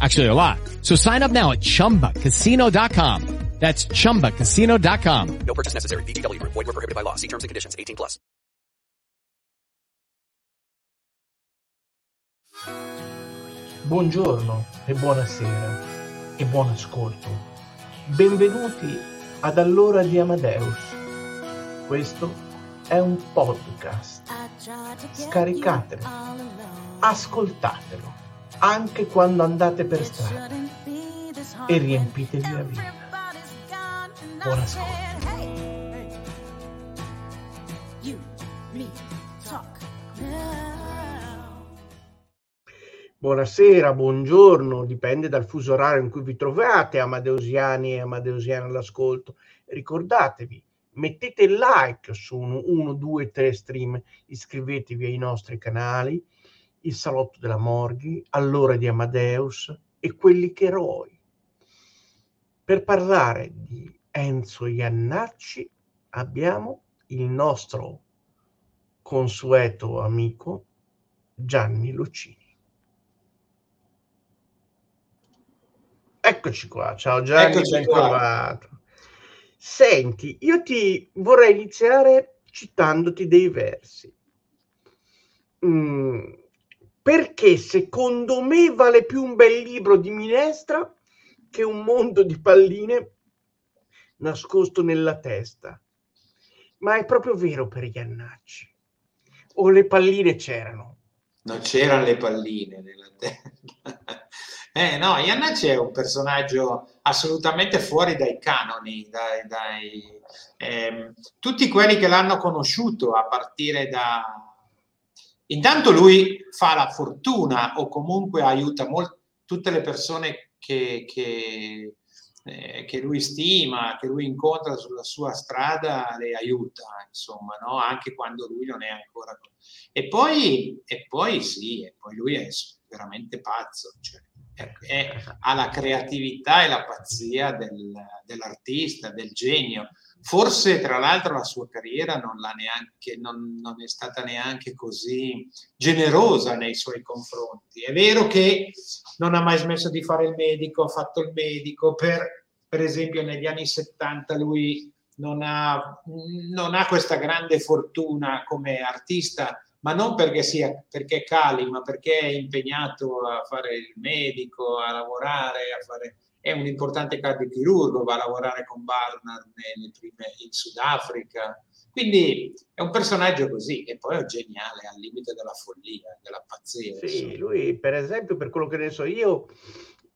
Actually, a lot. So sign up now at ChumbaCasino.com. That's ChumbaCasino.com. No purchase necessary. VGW Group. Void were prohibited by law. See terms and conditions. 18 plus. Buongiorno e buonasera e buon ascolto. Benvenuti ad Allora di Amadeus. Questo è un podcast. Scaricatelo, ascoltatelo, anche quando andate per strada e riempitevi la vita. Buon ascolto. Buonasera, buongiorno, dipende dal fuso orario in cui vi trovate, amadeusiani e amadeusiani all'ascolto. Ricordatevi, mettete like su 1, 2, 3 stream, iscrivetevi ai nostri canali, il salotto della Morghi, all'ora di Amadeus e quelli che eroi. Per parlare di Enzo Iannacci abbiamo il nostro consueto amico Gianni Lucini. Eccoci qua, ciao Gianni, Eccoci ben qua. trovato. Senti, io ti vorrei iniziare citandoti dei versi. Mm, perché secondo me vale più un bel libro di minestra che un mondo di palline nascosto nella testa. Ma è proprio vero per Iannacci. O le palline c'erano? Non c'erano le palline nella testa. Eh no, Iannacci è un personaggio assolutamente fuori dai canoni, dai, dai, ehm, tutti quelli che l'hanno conosciuto a partire da... Intanto lui fa la fortuna o comunque aiuta molt- tutte le persone che, che, eh, che lui stima, che lui incontra sulla sua strada, le aiuta, insomma, no? anche quando lui non è ancora... E poi, e poi sì, e poi lui è veramente pazzo, cioè, è- è- ha la creatività e la pazzia del- dell'artista, del genio. Forse, tra l'altro, la sua carriera non, neanche, non, non è stata neanche così generosa nei suoi confronti. È vero che non ha mai smesso di fare il medico, ha fatto il medico, per, per esempio negli anni 70 lui non ha, non ha questa grande fortuna come artista, ma non perché sia perché Cali, ma perché è impegnato a fare il medico, a lavorare, a fare è un importante cardiochirurgo, va a lavorare con Barnard prime, in Sudafrica. Quindi è un personaggio così, e poi è geniale, al limite della follia, della pazzia. Sì, lui per esempio, per quello che ne so io,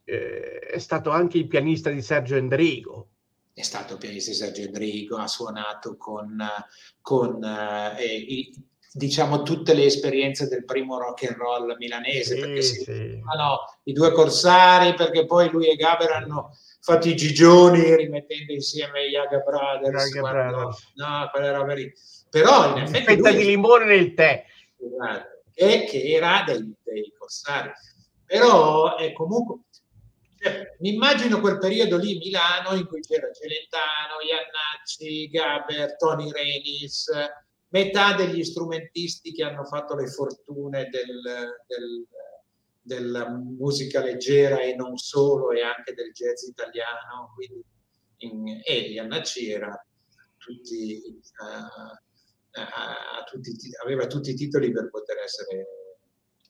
eh, è stato anche il pianista di Sergio Endrigo. È stato pianista di Sergio Endrigo, ha suonato con, con eh, i- diciamo tutte le esperienze del primo rock and roll milanese, Sì, perché si sì. chiamano i due corsari, perché poi lui e Gaber hanno fatto i gigioni rimettendo insieme i Yaga Brothers. Yaga quando- Brothers. No, quelle robe lì. Però in effetti Fetta di limone nel tè. Esatto, e che era dei, dei corsari. Però è comunque, cioè, mi immagino quel periodo lì Milano in cui c'era Celentano, Iannacci, Gaber, Tony Renis, metà degli strumentisti che hanno fatto le fortune del, del- della musica leggera e non solo, e anche del jazz italiano. Quindi, in, e Iannacci era tutti, a- a tutti aveva tutti i titoli per poter essere.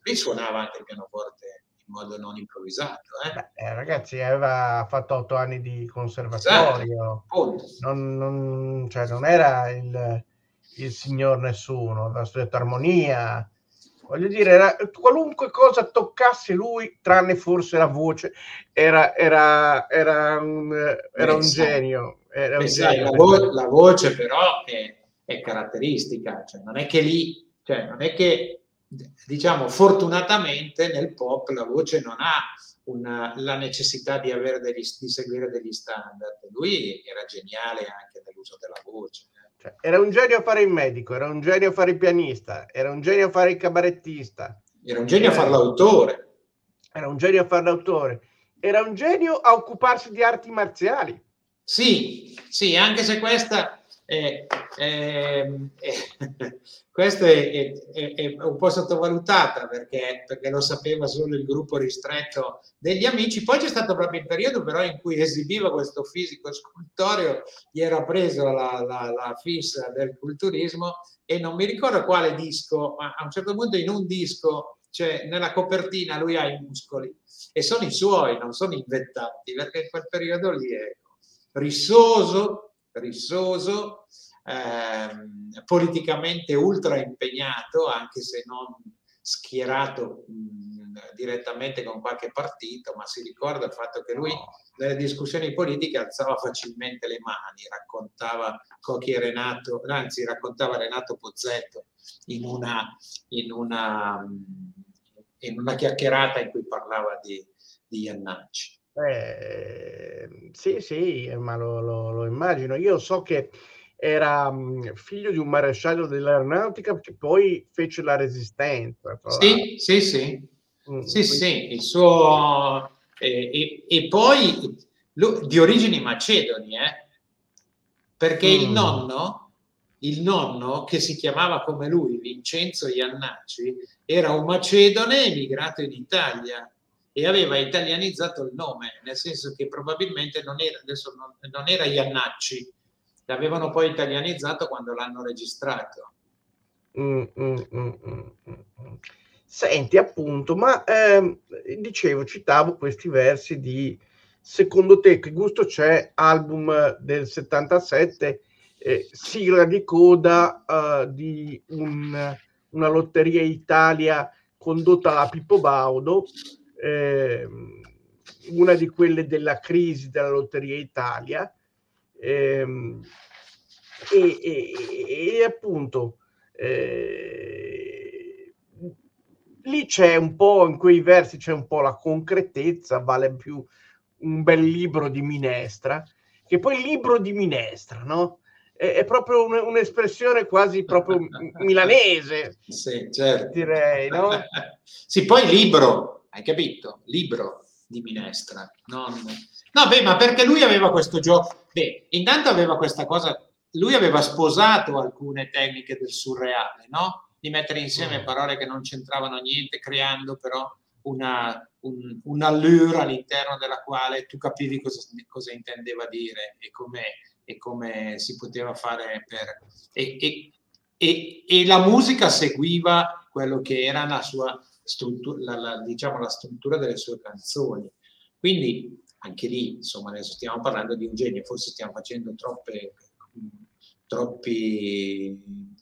Lui suonava anche il pianoforte in modo non improvvisato. Eh? Beh, eh, ragazzi, aveva fatto otto anni di conservatorio. Appunto. Non, non- cioè, non era il, il signor nessuno, aveva studiato armonia, voglio dire, era, qualunque cosa toccasse lui, tranne forse la voce, era, era, era, un, era un genio. Era un genio. La, vo- la, voce però è, è caratteristica, cioè non è che lì, cioè non è che diciamo fortunatamente nel pop la voce non ha una, la necessità di, degli, di, seguire degli standard. Lui era geniale anche nell'uso della voce. Cioè, era un genio a fare il medico, era un genio a fare il pianista, era un genio a fare il cabarettista. Era un genio a fare l'autore. Era un genio a fare l'autore. Era un genio a occuparsi di arti marziali. Sì, sì, anche se questa è, è, è, questa è, un po' sottovalutata perché, perché, lo sapeva solo il gruppo ristretto degli amici. Poi c'è stato proprio il periodo però in cui esibiva questo fisico scultoreo, gli era preso la, la, la fissa del culturismo e non mi ricordo quale disco, ma a un certo punto in un disco cioè nella copertina lui ha i muscoli e sono i suoi, non sono inventati, perché in quel periodo lì è rissoso, rissoso, ehm, politicamente ultra impegnato, anche se non schierato mh, direttamente con qualche partito, ma si ricorda il fatto che lui nelle discussioni politiche alzava facilmente le mani, raccontava Cocchi e Renato, anzi raccontava Renato Pozzetto in una, in una, in una chiacchierata in cui parlava di, di Iannacci. Eh, sì, sì, ma lo, lo, lo, immagino. Io so che era mh, figlio di un maresciallo dell'aeronautica che poi fece la resistenza. Sì, sì, sì. Mm, sì, sì, il suo... Eh, e, e, poi lo, di origini macedoni, eh? perché mm. il nonno, il nonno che si chiamava come lui, Vincenzo Iannacci, era un macedone emigrato in Italia e aveva italianizzato il nome, nel senso che probabilmente non era, adesso non, non era Iannacci, l'avevano poi italianizzato quando l'hanno registrato. Mm, mm, mm, mm, mm Senti, appunto, ma ehm, dicevo, citavo questi versi di Secondo te che gusto c'è? Album del 77, eh, sigla di coda eh, di un, una lotteria Italia condotta da Pippo Baudo eh, una di quelle della crisi della Lotteria Italia ehm, e, e, e, appunto eh, lì c'è un po' in quei versi c'è un po' la concretezza vale più un bel libro di minestra che poi libro di minestra no? è, è proprio un, un'espressione quasi proprio milanese sì certo direi no? sì poi libro hai capito? Libro di minestra. Non... No, beh, ma perché lui aveva questo gioco. Beh, intanto aveva questa cosa. Lui aveva sposato alcune tecniche del surreale, no? Di mettere insieme mm. parole che non c'entravano niente, creando però una, un, un'allure all'interno della quale tu capivi cosa, cosa intendeva dire e come, e come, si poteva fare per... E, e, e, e la musica seguiva quello che era la sua struttura, la, la, diciamo, la struttura delle sue canzoni. Quindi anche lì, insomma, adesso stiamo parlando di un genio, forse stiamo facendo troppe, troppi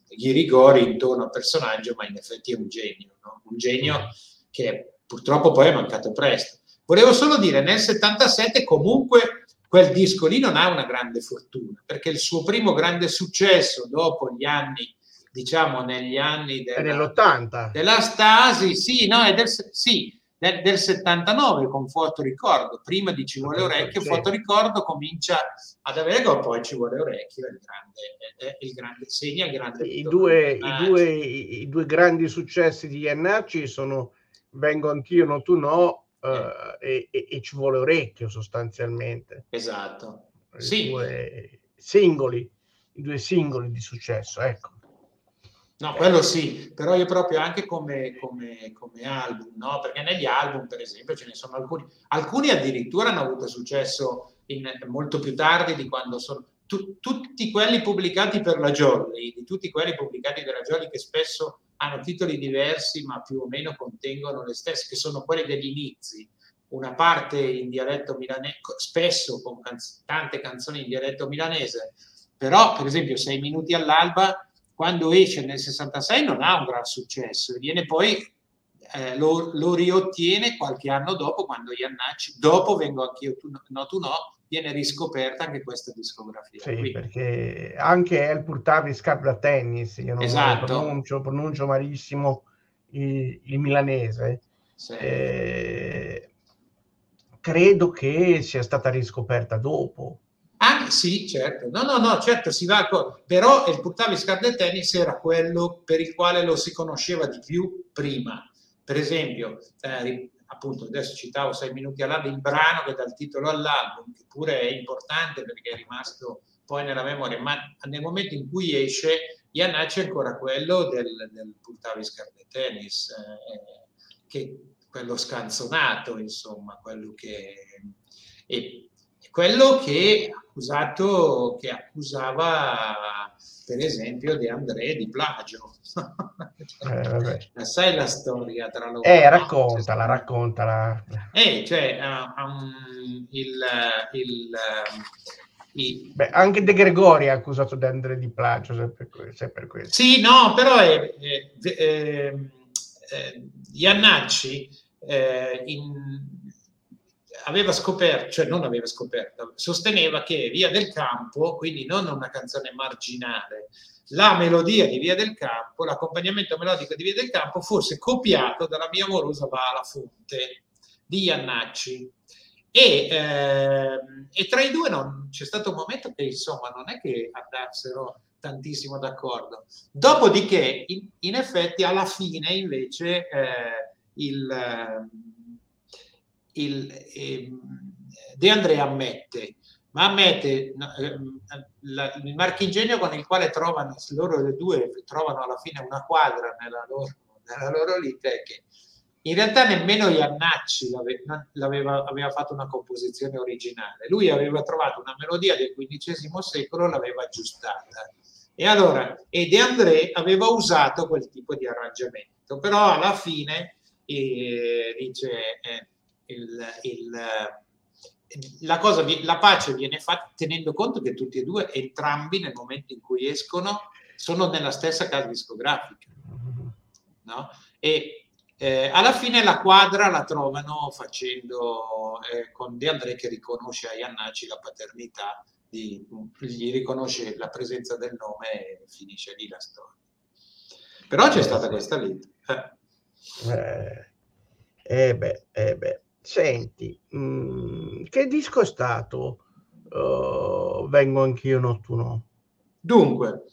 ghirigori intorno al personaggio, ma in effetti è un genio, no? un genio che purtroppo poi è mancato presto. Volevo solo dire, nel 77 comunque quel disco lì non ha una grande fortuna, perché il suo primo grande successo dopo gli anni diciamo negli anni della, 80 della Stasi, sì, no, è del, sì, del, del 79 con fotoricordo, prima di Ci vuole orecchio, sì. fotoricordo comincia ad avere e poi Ci vuole orecchio, è il grande, è il grande segna, il grande... I due, i, due, i due grandi successi di Iannacci sono Vengo anch'io, no tu no, eh. e, e, e, Ci vuole orecchio sostanzialmente. Esatto. I sì. due singoli, i due singoli di successo, ecco. No, quello sì, però io proprio anche come, come, come, album, no? Perché negli album, per esempio, ce ne sono alcuni, alcuni addirittura hanno avuto successo in, molto più tardi di quando sono. Tu, tutti quelli pubblicati per la Jolly, di tutti quelli pubblicati per la Jolly che spesso hanno titoli diversi ma più o meno contengono le stesse, che sono quelli degli inizi, una parte in dialetto milanese, spesso con canz- tante canzoni in dialetto milanese, però per esempio Sei minuti all'alba quando esce nel 66 non ha un gran successo viene poi eh, lo, lo, riottiene qualche anno dopo quando Iannacci, dopo vengo anch'io, tu no, tu no, viene riscoperta anche questa discografia. Sì, Quindi. perché anche El Purtavi Scapla Tennis, io non esatto. pronuncio, pronuncio malissimo il, il milanese, sì. eh, credo che sia stata riscoperta dopo. Ah, sì, certo. No, no, no, certo, si va con... Però il Purtavi Scapla Tennis era quello per il quale lo si conosceva di più prima. Per esempio, eh, appunto adesso citavo sei minuti all'anno, il brano che dà il titolo all'album, che pure è importante perché è rimasto poi nella memoria, ma nel momento in cui esce Iannacci è ancora quello del, del Purtavis Carne Tennis, eh, che quello scanzonato, insomma, quello che... E, quello che, accusato, che accusava per esempio di André di plagio. Eh, sai la storia tra loro? Eh, raccontala, no? raccontala. Eh, cioè, uh, um, il, il, uh, il, Beh, anche De Gregori ha accusato di André di plagio, sempre, sempre questo. Sì, no, però è, è, è, è Iannacci eh, in, aveva scoperto, cioè non aveva scoperto, sosteneva che Via del Campo, quindi non una canzone marginale, la melodia di Via del Campo, l'accompagnamento melodico di Via del Campo fosse copiato dalla mia amorosa va alla fonte di Iannacci. E, eh, e, tra i due non, c'è stato un momento che insomma non è che andassero tantissimo d'accordo. Dopodiché, in, in effetti, alla fine invece eh, il, il, eh, De Andrea ammette, ma ammette eh, la, il marchingegno con il quale trovano, loro le due trovano alla fine una quadra nella loro, nella loro è che in realtà nemmeno Iannacci l'aveva, aveva fatto una composizione originale, lui aveva trovato una melodia del XV secolo, l'aveva aggiustata. E allora, e De André aveva usato quel tipo di arrangiamento, però alla fine eh, dice, eh, il, il, la, cosa, la pace viene fatta tenendo conto che tutti e due, entrambi nel momento in cui escono, sono nella stessa casa discografica. No? E eh, alla fine la quadra la trovano facendo eh, con De André che riconosce a Iannacci la paternità, di, gli riconosce la presenza del nome e finisce lì la storia. Però c'è stata questa. Eh. Eh, eh beh, eh beh. Senti, mh, mm, che disco è stato? Uh, vengo anch'io nottuno. Dunque,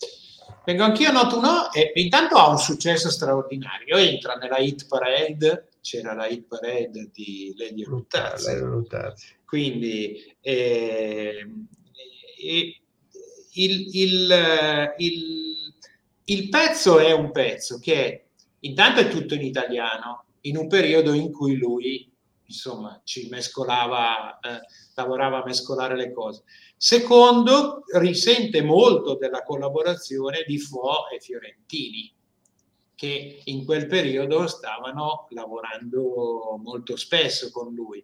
vengo anch'io nottuno e intanto ha un successo straordinario. Entra nella hit parade, c'era la hit parade di Lady Luttazzi. Quindi eh, eh, il, il, il, il pezzo è un pezzo che intanto è tutto in italiano, in un periodo in cui lui insomma ci mescolava, eh, lavorava a mescolare le cose. Secondo, risente molto della collaborazione di Fo e Fiorentini, che in quel periodo stavano lavorando molto spesso con lui.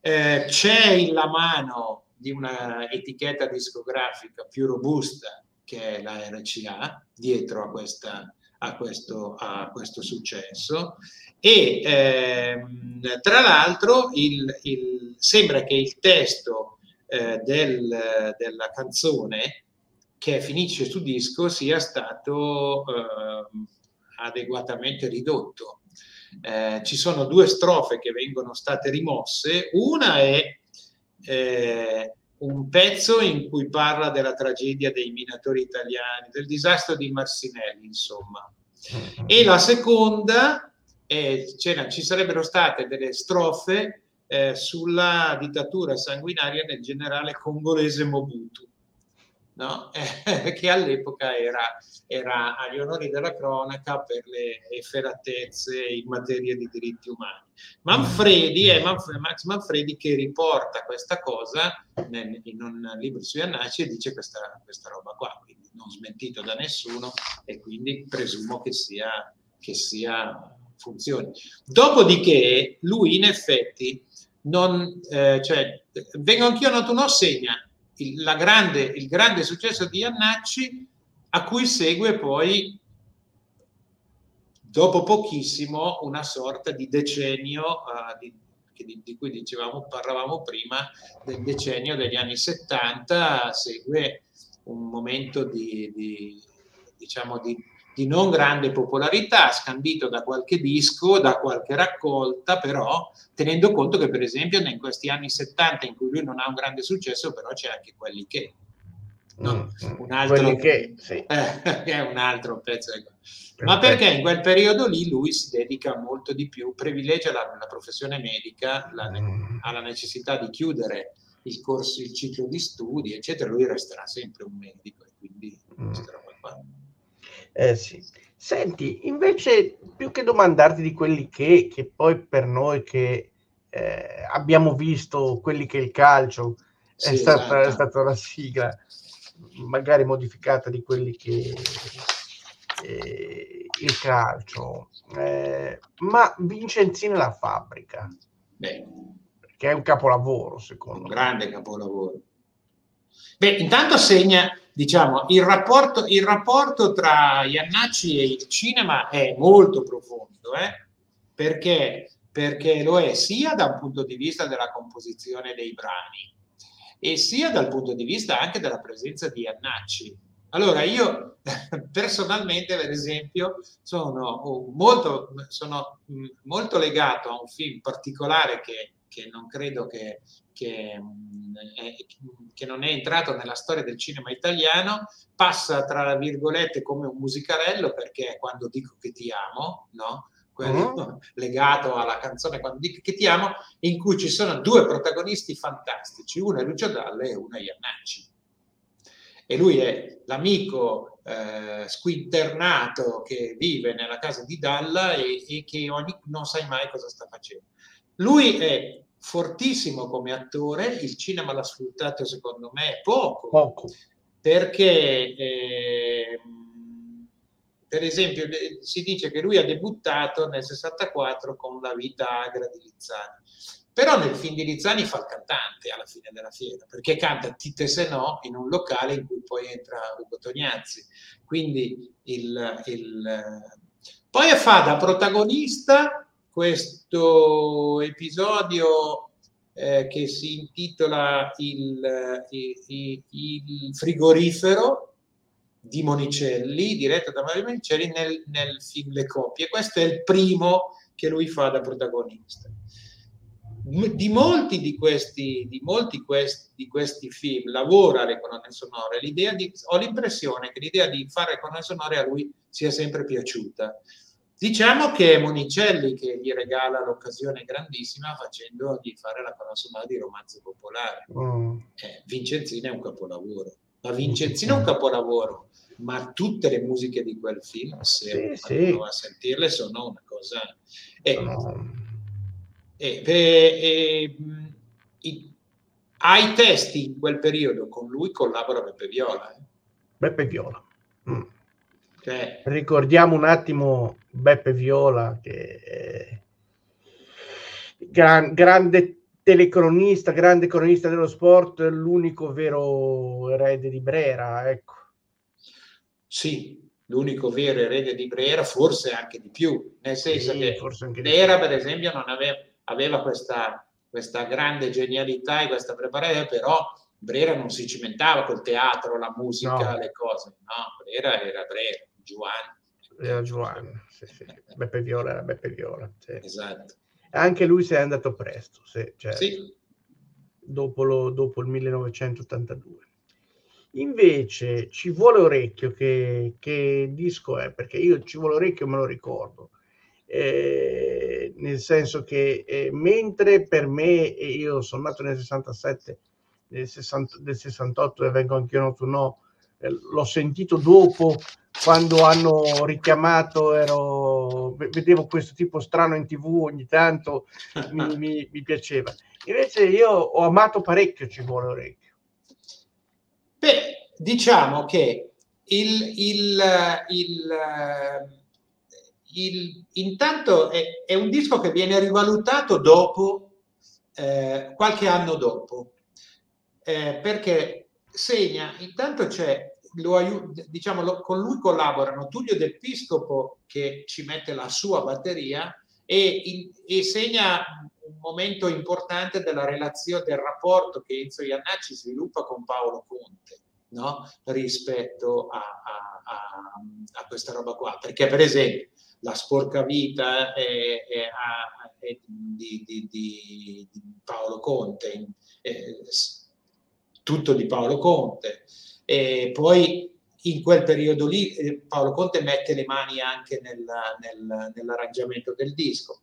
Eh, c'è la mano di una etichetta discografica più robusta che è la RCA dietro a questa a questo, a questo successo e ehm, tra l'altro il, il, sembra che il testo eh, del, della canzone che finisce su disco sia stato eh, adeguatamente ridotto. Eh, ci sono due strofe che vengono state rimosse, una è eh, un pezzo in cui parla della tragedia dei minatori italiani, del disastro di Marsinelli, insomma. E la seconda, eh, ci sarebbero state delle strofe eh, sulla dittatura sanguinaria del generale congolese Mobutu no? eh, che all'epoca era, era, agli onori della cronaca per le efferatezze in materia di diritti umani. Manfredi è Manf- Max Manfredi che riporta questa cosa nel, in un libro su Iannacci e dice questa, questa roba qua, quindi non smentito da nessuno e quindi presumo che sia, che sia funzioni. Dopodiché lui in effetti non, eh, cioè, vengo anch'io noto uno segna il, grande, il grande successo di Iannacci a cui segue poi, dopo pochissimo, una sorta di decennio uh, di, di, di, cui dicevamo, parlavamo prima, del decennio degli anni 70, segue un momento di, di diciamo, di di non grande popolarità, scandito da qualche disco, da qualche raccolta, però tenendo conto che per esempio in questi anni 70 in cui lui non ha un grande successo, però c'è anche quelli che... No? Mm, mm. un altro, che, sì. è un altro pezzo. Ma perché in quel periodo lì lui si dedica molto di più, privilegia la, la professione medica, la, mm. ha la necessità di chiudere il corso, il ciclo di studi, eccetera. Lui resterà sempre un medico e quindi mm. qua. Eh sì. Senti, invece, più che domandarti di quelli che, che poi per noi che eh, abbiamo visto quelli che il calcio è, sì, stata, esatto. è stata la sigla, magari modificata di quelli che eh, il calcio, eh, ma Vincenzino la fabbrica, Beh, che è un capolavoro secondo un me. grande capolavoro. Beh, intanto segna diciamo, il rapporto, il rapporto tra Iannacci e il cinema è molto profondo, eh? perché, perché lo è sia da un punto di vista della composizione dei brani e sia dal punto di vista anche della presenza di Iannacci. Allora, io personalmente, per esempio, sono molto, sono molto legato a un film particolare che, che non credo che, che, mm, che, non è entrato nella storia del cinema italiano, passa tra virgolette come un musicarello perché quando dico che ti amo, no? Quello uh-huh. legato alla canzone Quando dico che ti amo, in cui ci sono due protagonisti fantastici, uno è Lucio Dalle e uno è Iannacci. E lui è l'amico eh, squinternato che vive nella casa di Dalla e, e che ogni, non sai mai cosa sta facendo. Lui è fortissimo come attore, il cinema l'ha sfruttato secondo me poco, poco. perché eh, per esempio si dice che lui ha debuttato nel 64 con La vita agra di Lizzani, però nel film di Lizzani fa il cantante alla fine della fiera, perché canta Tite se no in un locale in cui poi entra Ugo Tognazzi, quindi il, il... poi fa da protagonista questo episodio eh, che si intitola il, il, il, frigorifero di Monicelli, diretto da Mario Monicelli nel, nel film Le Coppie. Questo è il primo che lui fa da protagonista. Di molti di questi, di molti questi, di questi film lavora le colonne sonore. L'idea di, ho l'impressione che l'idea di fare le colonne sonore a lui sia sempre piaciuta Diciamo che è Monicelli che gli regala l'occasione grandissima facendogli fare la colonna sonora di romanzo popolare. Mm. Eh, Vincenzino è un capolavoro, ma Vincenzino è un capolavoro, ma tutte le musiche di quel film, se sì, sì. a sentirle, sono una cosa... Eh, no. eh, eh, i, ai testi in quel periodo con lui collabora Beppe Viola. Eh. Beppe Viola. Mm. Cioè, Ricordiamo un attimo Beppe Viola, che gran, grande telecronista, grande cronista dello sport, l'unico vero erede di Brera, ecco. Sì, l'unico vero erede di Brera, forse anche di più, nel senso sì, che Brera, per esempio, non aveva, aveva questa, questa, grande genialità e questa preparazione, però Brera non si cimentava col teatro, la musica, no. le cose, no, Brera era Brera, Giovanni. Giovanni sì, sì. Beppe Viola era Beppe Viola. Sì. Esatto. Anche lui si è andato presto, sì, cioè, sì. Dopo, lo, dopo, il 1982. Invece ci vuole orecchio che, che disco è, perché io ci vuole orecchio me lo ricordo. Eh, nel senso che eh, mentre per me, e io sono nato nel 67, nel 60, del 68 e vengo anche io, tu no, l'ho sentito dopo quando hanno richiamato, ero, vedevo questo tipo strano in tv ogni tanto, mi, mi, mi, piaceva. Invece io ho amato parecchio Ci vuole orecchio. Beh, diciamo che il, il, il, il intanto è, è, un disco che viene rivalutato dopo, eh, qualche anno dopo, eh, perché segna, intanto c'è lo diciamo, lo, con lui collaborano Tullio Del Piscopo che ci mette la sua batteria e, in, e segna un momento importante della relazione, del rapporto che Enzo Iannacci sviluppa con Paolo Conte no? rispetto a, a, a, a, questa roba qua. Perché, per esempio, la sporca vita è, è, è di, di, di, Paolo Conte, è, tutto di Paolo Conte. E poi in quel periodo lì eh, Paolo Conte mette le mani anche nel, nel, nell'arrangiamento del disco.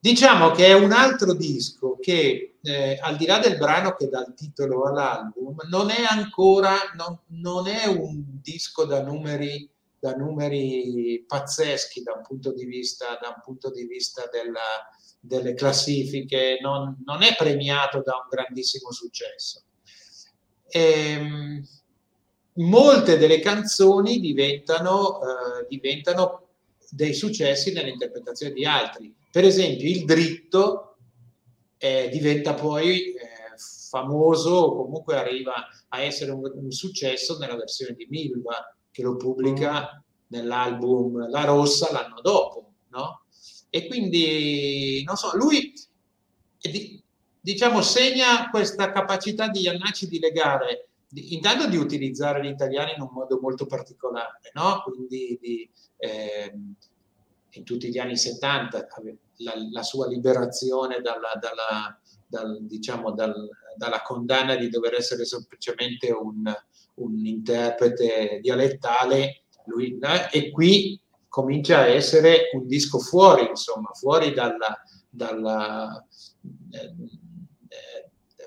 Diciamo che è un altro disco che, eh, al di là del brano che dà il titolo all'album, non è ancora, non, non è un disco da numeri, da numeri pazzeschi da un punto di vista, punto di vista della, delle classifiche, non, non, è premiato da un grandissimo successo. Ehm, molte delle canzoni diventano, eh, diventano dei successi nell'interpretazione di altri. Per esempio, il dritto eh, diventa poi eh, famoso o comunque arriva a essere un, un, successo nella versione di Milva, che lo pubblica mm. nell'album La Rossa l'anno dopo, no? E quindi, non so, lui diciamo segna questa capacità di Iannacci di legare intanto di utilizzare gli italiani in un modo molto particolare, no? Quindi di, eh, in tutti gli anni 70 la, la sua liberazione dalla, dalla, dal, diciamo, dal, dalla, condanna di dover essere semplicemente un, un interprete dialettale, lui, eh, e qui comincia a essere un disco fuori, insomma, fuori dalla, dalla eh,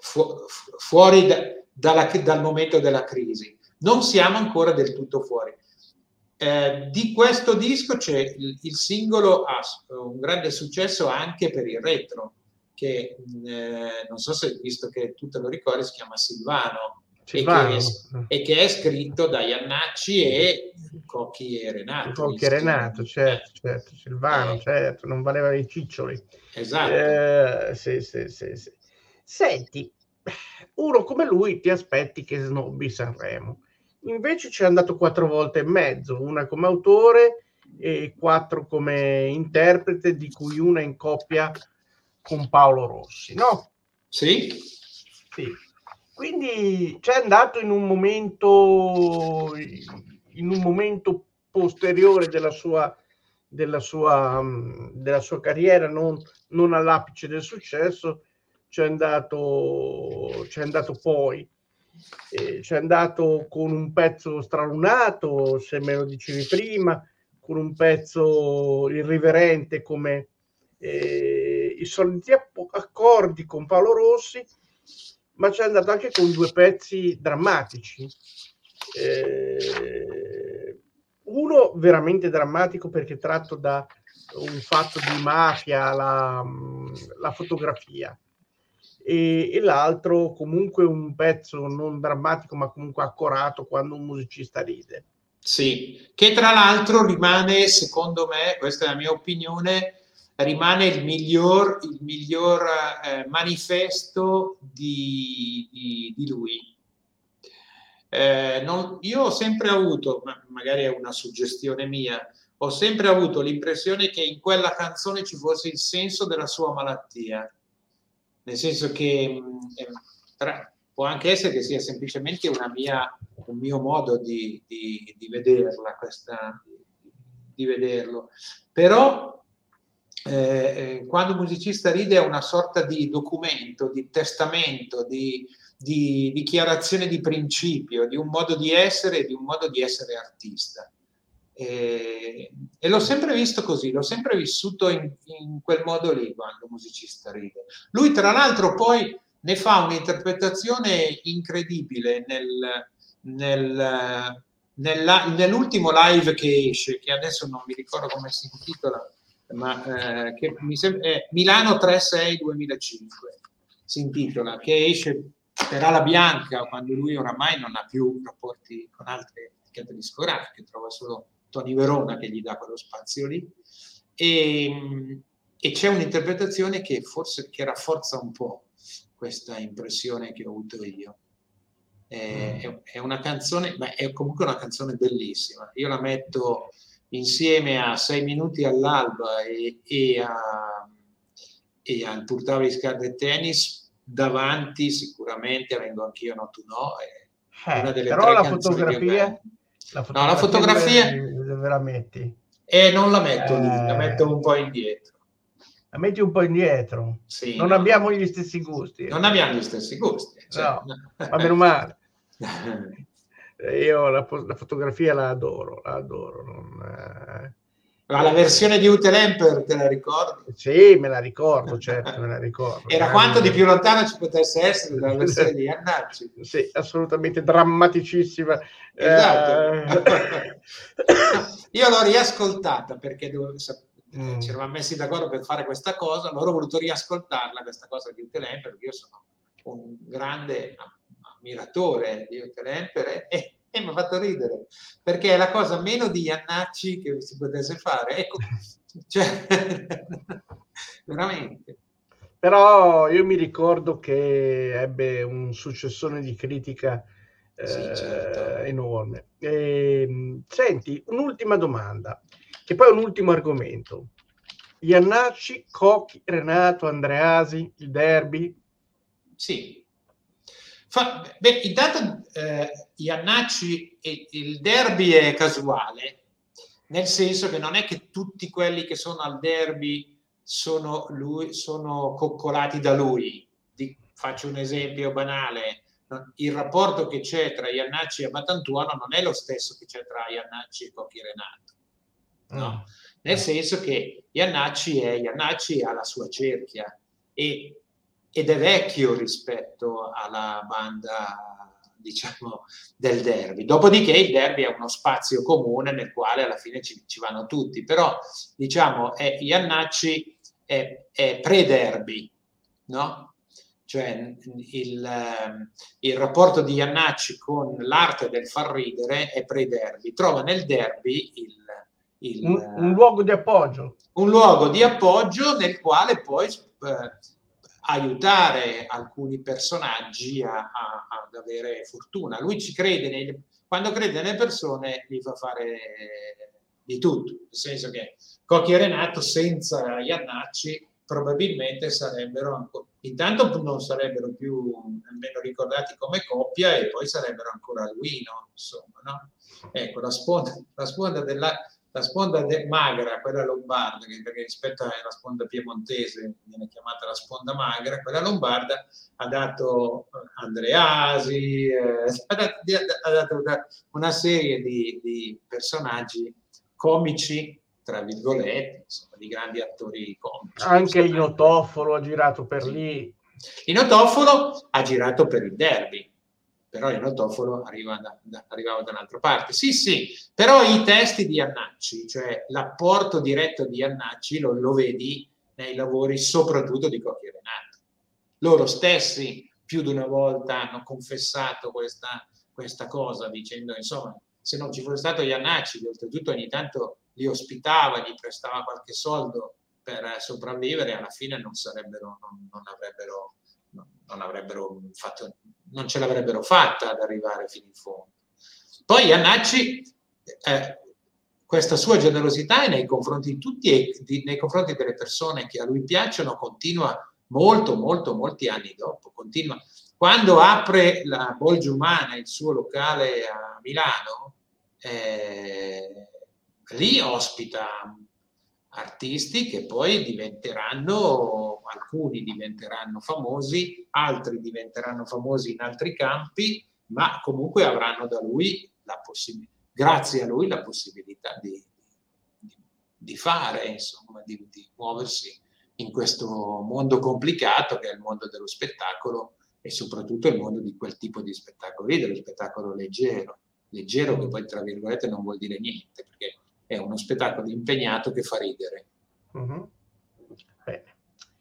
fu, fuori da, dalla, dal momento della crisi. Non siamo ancora del tutto fuori. Eh, di questo disco c'è il, il, singolo ha un grande successo anche per il retro, che eh, non so se visto che tu te lo ricordi, si chiama Silvano, Silvano. E, che è, e, che è, scritto da Iannacci e Cocchi e Renato. Cocchi e Renato, certo, certo, Silvano, eh. certo, non valeva i ciccioli. Esatto. Eh, sì, sì, sì, sì. Senti, uno come lui ti aspetti che snobbi Sanremo Invece ci è andato quattro volte e mezzo, una come autore e quattro come interprete, di cui una in coppia con Paolo Rossi, no? Sì. sì. Quindi c'è andato in un momento, in un momento posteriore della sua, della sua, della sua carriera, non, non all'apice del successo, c'è andato, c'è andato poi eh, c'è andato con un pezzo stralunato, se me lo dicevi prima, con un pezzo irriverente come eh, i soliti accordi con Paolo Rossi, ma c'è andato anche con due pezzi drammatici. Eh, uno veramente drammatico perché tratto da un fatto di mafia, la, la fotografia e, e, l'altro comunque un pezzo non drammatico ma comunque accorato quando un musicista ride. Sì, che tra l'altro rimane, secondo me, questa è la mia opinione, rimane il miglior, il miglior eh, manifesto di, di, di lui. Eh, non, io ho sempre avuto, ma magari è una suggestione mia, ho sempre avuto l'impressione che in quella canzone ci fosse il senso della sua malattia nel senso che mh, mm, può anche essere che sia semplicemente mia, un mio modo di, di, di vederla, questa, di vederlo. Però eh, eh, quando un musicista ride è una sorta di documento, di testamento, di, di dichiarazione di principio, di un modo di essere e di un modo di essere artista. E, e, l'ho sempre visto così, l'ho sempre vissuto in, in quel modo lì quando un musicista ride. Lui, tra l'altro, poi ne fa un'interpretazione incredibile nel, nel, nella, nell'ultimo live che esce, che adesso non mi ricordo come si intitola, ma eh, che mi sembra, è Milano 36 2005 si intitola, che esce per Ala Bianca quando lui oramai non ha più rapporti con altre etichette discografiche, trova solo Tony Verona che gli dà quello spazio lì. E, e c'è un'interpretazione che forse che rafforza un po' questa impressione che ho avuto io. È, è- è una canzone, ma è comunque una canzone bellissima. Io la metto insieme a Sei minuti all'alba e, e a e al Tour Tavris Card Tennis davanti sicuramente vengo anch'io no tu no è una Eh, delle però tre la fotografia, la No, la fotografia- dove, la metti? e non la metto lì Eh. la metto un po' indietro La metti un po' indietro. Sì, non no. abbiamo gli stessi gusti. non abbiamo gli stessi gusti cioè, No, Ma meno male. Io la, la fotografia la adoro, la adoro. non, eh. Ma la versione di Utelemper te la ricordi? Sì, me la ricordo, certo, me la ricordo. era Eh, quanto di più lontano ci potesse essere dalla versione di Iannacci Sì, assolutamente drammaticissima. Esatto. Eh, Io l'ho riascoltata perché dovevo sap- Mm. ci eravamo messi d'accordo per fare questa cosa, allora ho voluto riascoltarla, questa cosa di Utelemper, perché io sono un grande ammiratore di Utelemper e, e mi ha fatto ridere, perché è la cosa meno di Iannacci che si potesse fare. Ecco, cioè, veramente. Però io mi ricordo che ebbe un successone di critica eh, Sì, certo. enorme. Ehm, senti, un'ultima domanda, che poi è un ultimo argomento. Iannacci, Cocchi, Renato, Andreasi, il derby. Sì. Fa- beh, intanto eh, Iannacci, e- il derby è casuale, nel senso che non è che tutti quelli che sono al derby sono, lui, sono coccolati da lui. Di- faccio un esempio banale. Il rapporto che c'è tra Iannacci e Matantuono non è lo stesso che c'è tra Iannacci e Cocchi Renato. No? Nel senso che Iannacci è Iannacci ha la sua cerchia e ed è vecchio rispetto alla banda diciamo del derby dopodiché il derby è uno spazio comune nel quale alla fine ci, ci vanno tutti però diciamo è, Iannacci è, è pre-derby no? cioè il, il rapporto di Iannacci con l'arte del far ridere è pre-derby trova nel derby il, il, Un, un luogo di appoggio. un luogo di appoggio nel quale poi eh, aiutare alcuni personaggi a- a- ad avere fortuna. Lui ci crede, nei- quando crede nelle persone gli fa fare di tutto, nel senso che Cocchi e Renato senza Iannacci probabilmente sarebbero ancora, intanto non sarebbero più nemmeno ricordati come coppia e poi sarebbero ancora lui, no? Insomma, no? Ecco, la sponda, la sponda della, la sponda magra, quella lombarda, che perché rispetto alla sponda piemontese viene chiamata la sponda magra, quella lombarda ha dato eh, Andreasi, eh, ha dato, ha dato una, serie di, di personaggi comici, tra virgolette, insomma, di grandi attori comici. Anche Insomma, Inotoforo ha girato per lì. Inotoforo ha girato per il derby, però Inotoforo arriva da, da- arrivava da un'altra parte. Sì, sì, però i testi di Annacci, cioè l'apporto diretto di Annacci, lo, lo vedi nei lavori soprattutto di Cocchi e Renato. Loro stessi più di una volta hanno confessato questa, questa cosa, dicendo insomma, se non ci fosse stato Iannacci, che oltretutto ogni tanto li ospitava, gli prestava qualche soldo per sopravvivere, alla fine non sarebbero, non, non avrebbero, non, non avrebbero fatto, non ce l'avrebbero fatta ad arrivare fino in fondo. Poi Iannacci, eh, questa sua generosità è nei confronti di tutti e di- nei confronti delle persone che a lui piacciono continua molto, molto, molti anni dopo. Continua. Quando apre la Bolgia Umana, il suo locale a Milano, eh, lì ospita artisti che poi diventeranno, alcuni diventeranno famosi, altri diventeranno famosi in altri campi, ma comunque avranno da lui la possibilità, grazie a lui, la possibilità di, di- di fare, insomma, di, di muoversi in questo mondo complicato che è il mondo dello spettacolo e soprattutto il mondo di quel tipo di spettacolo lì, dello spettacolo leggero, leggero che poi tra virgolette non vuol dire niente, perché è uno spettacolo impegnato che fa ridere. Mhm. Bene.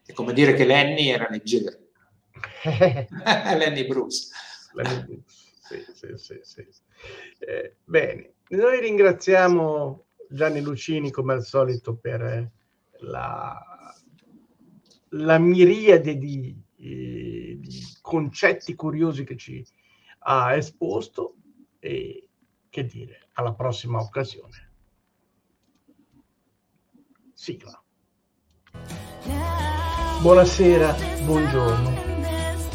È come dire che Lenny era leggero. Lenny Bruce. Sì, sì, sì, sì. Eh, bene, noi ringraziamo Gianni Lucini come al solito per eh, la, la miriade di, eh, di concetti curiosi che ci ha esposto e che dire, alla prossima occasione. Sigla. Buonasera, buongiorno.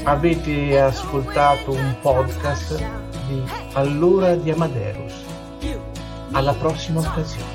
Avete ascoltato un podcast di Allora di Amadeus. Alla prossima occasione.